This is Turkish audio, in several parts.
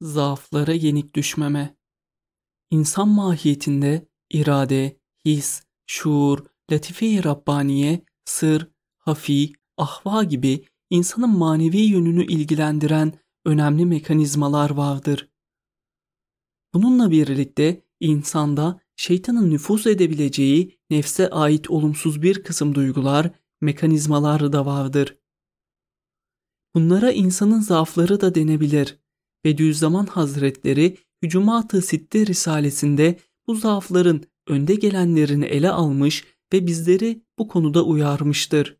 zaaflara yenik düşmeme. İnsan mahiyetinde irade, his, şuur, latife-i Rabbaniye, sır, hafi, ahva gibi insanın manevi yönünü ilgilendiren önemli mekanizmalar vardır. Bununla birlikte insanda şeytanın nüfuz edebileceği nefse ait olumsuz bir kısım duygular, mekanizmalar da vardır. Bunlara insanın zaafları da denebilir. Bediüzzaman Hazretleri Hücumat-ı Sitte Risalesinde bu zaafların önde gelenlerini ele almış ve bizleri bu konuda uyarmıştır.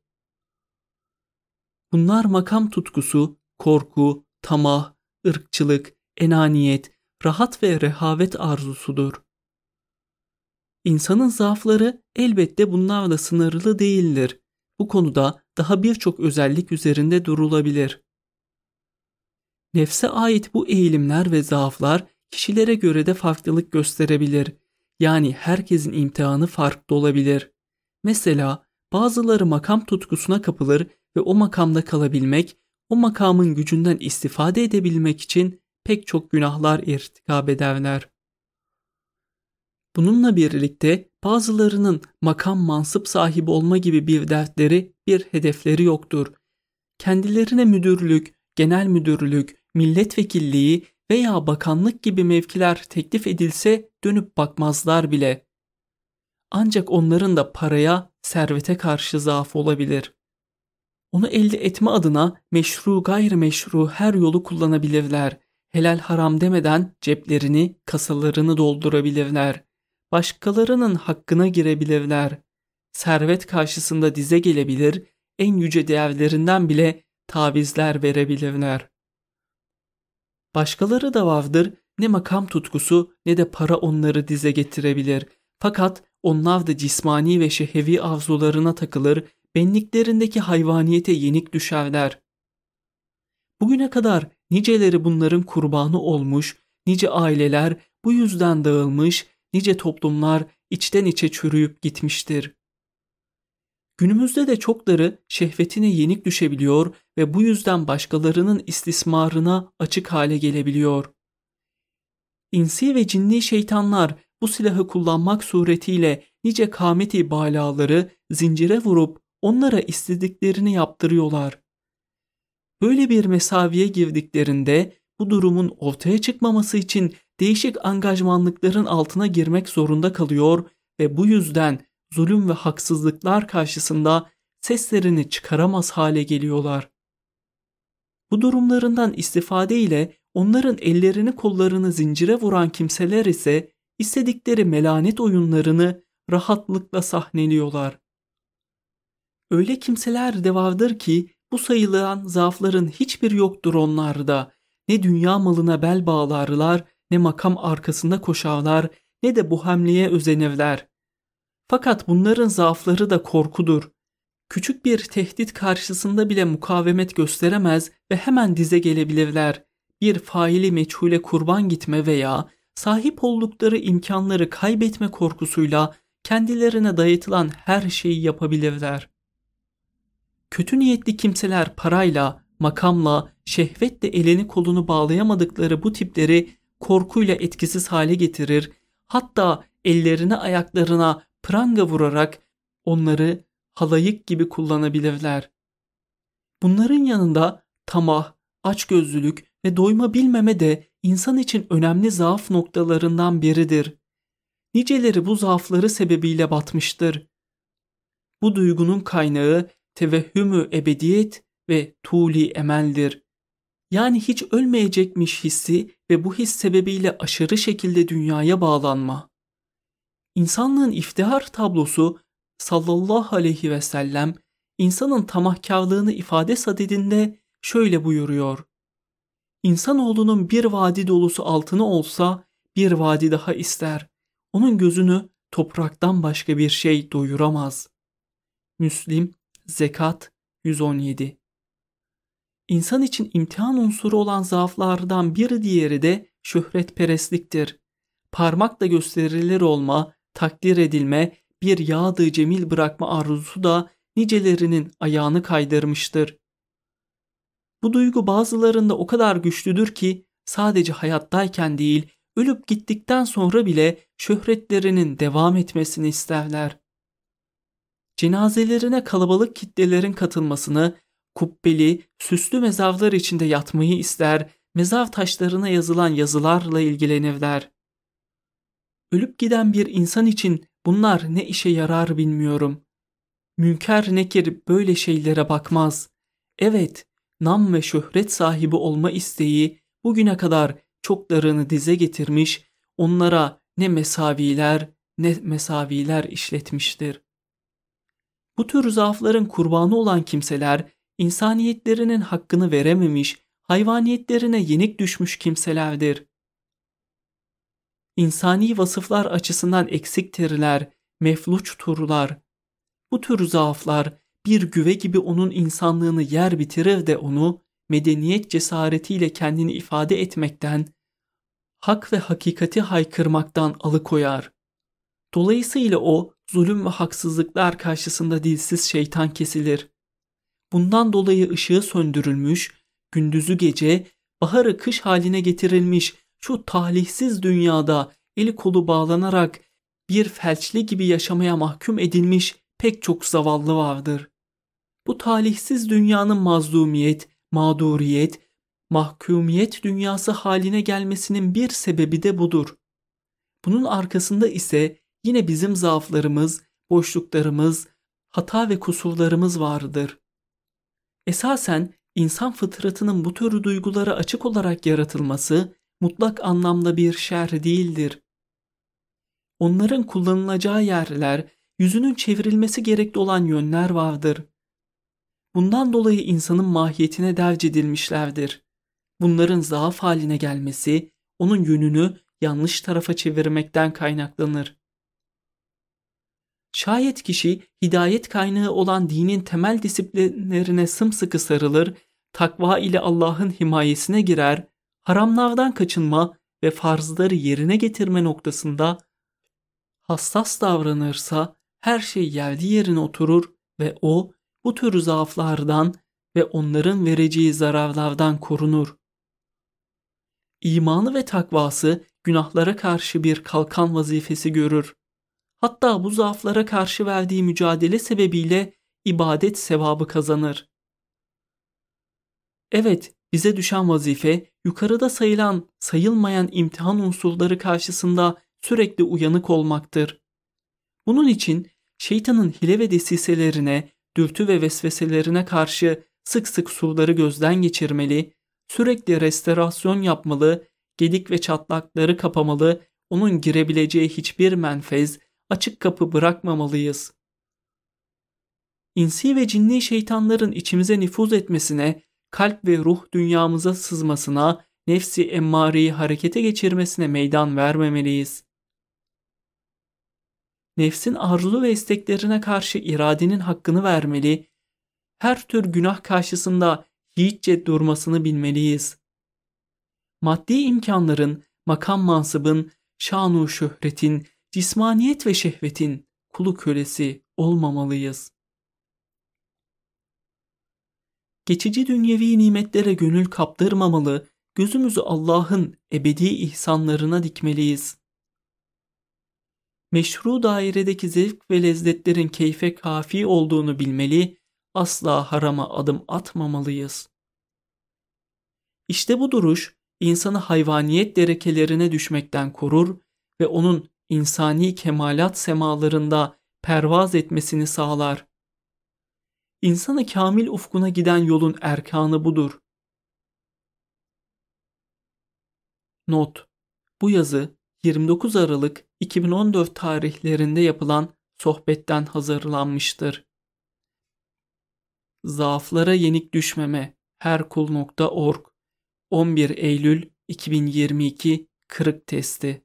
Bunlar makam tutkusu, korku, tamah, ırkçılık, enaniyet, rahat ve rehavet arzusudur. İnsanın zaafları elbette bunlarla sınırlı değildir. Bu konuda daha birçok özellik üzerinde durulabilir. Nefse ait bu eğilimler ve zaaflar kişilere göre de farklılık gösterebilir. Yani herkesin imtihanı farklı olabilir. Mesela bazıları makam tutkusuna kapılır ve o makamda kalabilmek, o makamın gücünden istifade edebilmek için pek çok günahlar irtikab ederler. Bununla birlikte bazılarının makam mansıp sahibi olma gibi bir dertleri, bir hedefleri yoktur. Kendilerine müdürlük, genel müdürlük, milletvekilliği veya bakanlık gibi mevkiler teklif edilse dönüp bakmazlar bile. Ancak onların da paraya, servete karşı zaaf olabilir. Onu elde etme adına meşru gayrimeşru her yolu kullanabilirler. Helal haram demeden ceplerini, kasalarını doldurabilirler. Başkalarının hakkına girebilirler. Servet karşısında dize gelebilir, en yüce değerlerinden bile tavizler verebilirler. Başkaları da vardır ne makam tutkusu ne de para onları dize getirebilir. Fakat onlar da cismani ve şehevi arzularına takılır, benliklerindeki hayvaniyete yenik düşerler. Bugüne kadar niceleri bunların kurbanı olmuş, nice aileler bu yüzden dağılmış, nice toplumlar içten içe çürüyüp gitmiştir. Günümüzde de çokları şehvetine yenik düşebiliyor ve bu yüzden başkalarının istismarına açık hale gelebiliyor. İnsi ve cinni şeytanlar bu silahı kullanmak suretiyle nice kâmeti balaları zincire vurup onlara istediklerini yaptırıyorlar. Böyle bir mesaviye girdiklerinde bu durumun ortaya çıkmaması için değişik angajmanlıkların altına girmek zorunda kalıyor ve bu yüzden zulüm ve haksızlıklar karşısında seslerini çıkaramaz hale geliyorlar. Bu durumlarından istifade ile onların ellerini kollarını zincire vuran kimseler ise istedikleri melanet oyunlarını rahatlıkla sahneliyorlar. Öyle kimseler de vardır ki bu sayılan zaafların hiçbir yoktur onlarda. Ne dünya malına bel bağlarlar, ne makam arkasında koşarlar, ne de bu hamleye özenirler. Fakat bunların zaafları da korkudur. Küçük bir tehdit karşısında bile mukavemet gösteremez ve hemen dize gelebilirler. Bir faili meçhule kurban gitme veya sahip oldukları imkanları kaybetme korkusuyla kendilerine dayatılan her şeyi yapabilirler. Kötü niyetli kimseler parayla, makamla, şehvetle elini kolunu bağlayamadıkları bu tipleri korkuyla etkisiz hale getirir, hatta ellerine ayaklarına pranga vurarak onları halayık gibi kullanabilirler. Bunların yanında tamah, açgözlülük ve doyma bilmeme de insan için önemli zaaf noktalarından biridir. Niceleri bu zaafları sebebiyle batmıştır. Bu duygunun kaynağı tevehhümü ebediyet ve tuli emeldir. Yani hiç ölmeyecekmiş hissi ve bu his sebebiyle aşırı şekilde dünyaya bağlanma. İnsanlığın iftihar tablosu sallallahu aleyhi ve sellem insanın tamahkarlığını ifade sadedinde şöyle buyuruyor. İnsanoğlunun bir vadi dolusu altını olsa bir vadi daha ister. Onun gözünü topraktan başka bir şey doyuramaz. Müslim Zekat 117 İnsan için imtihan unsuru olan zaaflardan bir diğeri de şöhretperestliktir. Parmakla gösterilir olma, takdir edilme, bir yağdı cemil bırakma arzusu da nicelerinin ayağını kaydırmıştır. Bu duygu bazılarında o kadar güçlüdür ki sadece hayattayken değil, ölüp gittikten sonra bile şöhretlerinin devam etmesini isterler. Cenazelerine kalabalık kitlelerin katılmasını, kubbeli, süslü mezarlar içinde yatmayı ister, mezar taşlarına yazılan yazılarla ilgilenirler. Ölüp giden bir insan için bunlar ne işe yarar bilmiyorum. Münker Nekir böyle şeylere bakmaz. Evet, nam ve şöhret sahibi olma isteği bugüne kadar çoklarını dize getirmiş, onlara ne mesaviler ne mesaviler işletmiştir. Bu tür zaafların kurbanı olan kimseler insaniyetlerinin hakkını verememiş, hayvaniyetlerine yenik düşmüş kimselerdir. İnsani vasıflar açısından eksiktirler, mefluç turlar. Bu tür zaaflar bir güve gibi onun insanlığını yer bitirir de onu medeniyet cesaretiyle kendini ifade etmekten, hak ve hakikati haykırmaktan alıkoyar. Dolayısıyla o zulüm ve haksızlıklar karşısında dilsiz şeytan kesilir. Bundan dolayı ışığı söndürülmüş, gündüzü gece, baharı kış haline getirilmiş şu talihsiz dünyada eli kolu bağlanarak bir felçli gibi yaşamaya mahkum edilmiş pek çok zavallı vardır. Bu talihsiz dünyanın mazlumiyet, mağduriyet, mahkumiyet dünyası haline gelmesinin bir sebebi de budur. Bunun arkasında ise yine bizim zaaflarımız, boşluklarımız, hata ve kusurlarımız vardır. Esasen insan fıtratının bu tür duygulara açık olarak yaratılması mutlak anlamda bir şer değildir. Onların kullanılacağı yerler, yüzünün çevrilmesi gerekli olan yönler vardır. Bundan dolayı insanın mahiyetine derc edilmişlerdir. Bunların zaaf haline gelmesi, onun yönünü yanlış tarafa çevirmekten kaynaklanır. Şayet kişi hidayet kaynağı olan dinin temel disiplinlerine sımsıkı sarılır, takva ile Allah'ın himayesine girer, haramlardan kaçınma ve farzları yerine getirme noktasında hassas davranırsa her şey yerli yerine oturur ve o bu tür zaaflardan ve onların vereceği zararlardan korunur. İmanı ve takvası günahlara karşı bir kalkan vazifesi görür. Hatta bu zaaflara karşı verdiği mücadele sebebiyle ibadet sevabı kazanır. Evet, bize düşen vazife yukarıda sayılan, sayılmayan imtihan unsurları karşısında sürekli uyanık olmaktır. Bunun için şeytanın hile ve desiselerine, dürtü ve vesveselerine karşı sık sık surları gözden geçirmeli, sürekli restorasyon yapmalı, gedik ve çatlakları kapamalı, onun girebileceği hiçbir menfez, açık kapı bırakmamalıyız. İnsi ve cinni şeytanların içimize nüfuz etmesine, kalp ve ruh dünyamıza sızmasına, nefsi emmareyi harekete geçirmesine meydan vermemeliyiz. Nefsin arzu ve isteklerine karşı iradenin hakkını vermeli, her tür günah karşısında yiğitçe durmasını bilmeliyiz. Maddi imkanların, makam mansıbın, şanu şöhretin, cismaniyet ve şehvetin kulu kölesi olmamalıyız. Geçici dünyevi nimetlere gönül kaptırmamalı, gözümüzü Allah'ın ebedi ihsanlarına dikmeliyiz. Meşru dairedeki zevk ve lezzetlerin keyfe kafi olduğunu bilmeli, asla harama adım atmamalıyız. İşte bu duruş insanı hayvaniyet derekelerine düşmekten korur ve onun insani kemalat semalarında pervaz etmesini sağlar. İnsanı kamil ufkuna giden yolun erkanı budur. Not Bu yazı 29 Aralık 2014 tarihlerinde yapılan sohbetten hazırlanmıştır. Zaaflara yenik düşmeme herkul.org 11 Eylül 2022 Kırık Testi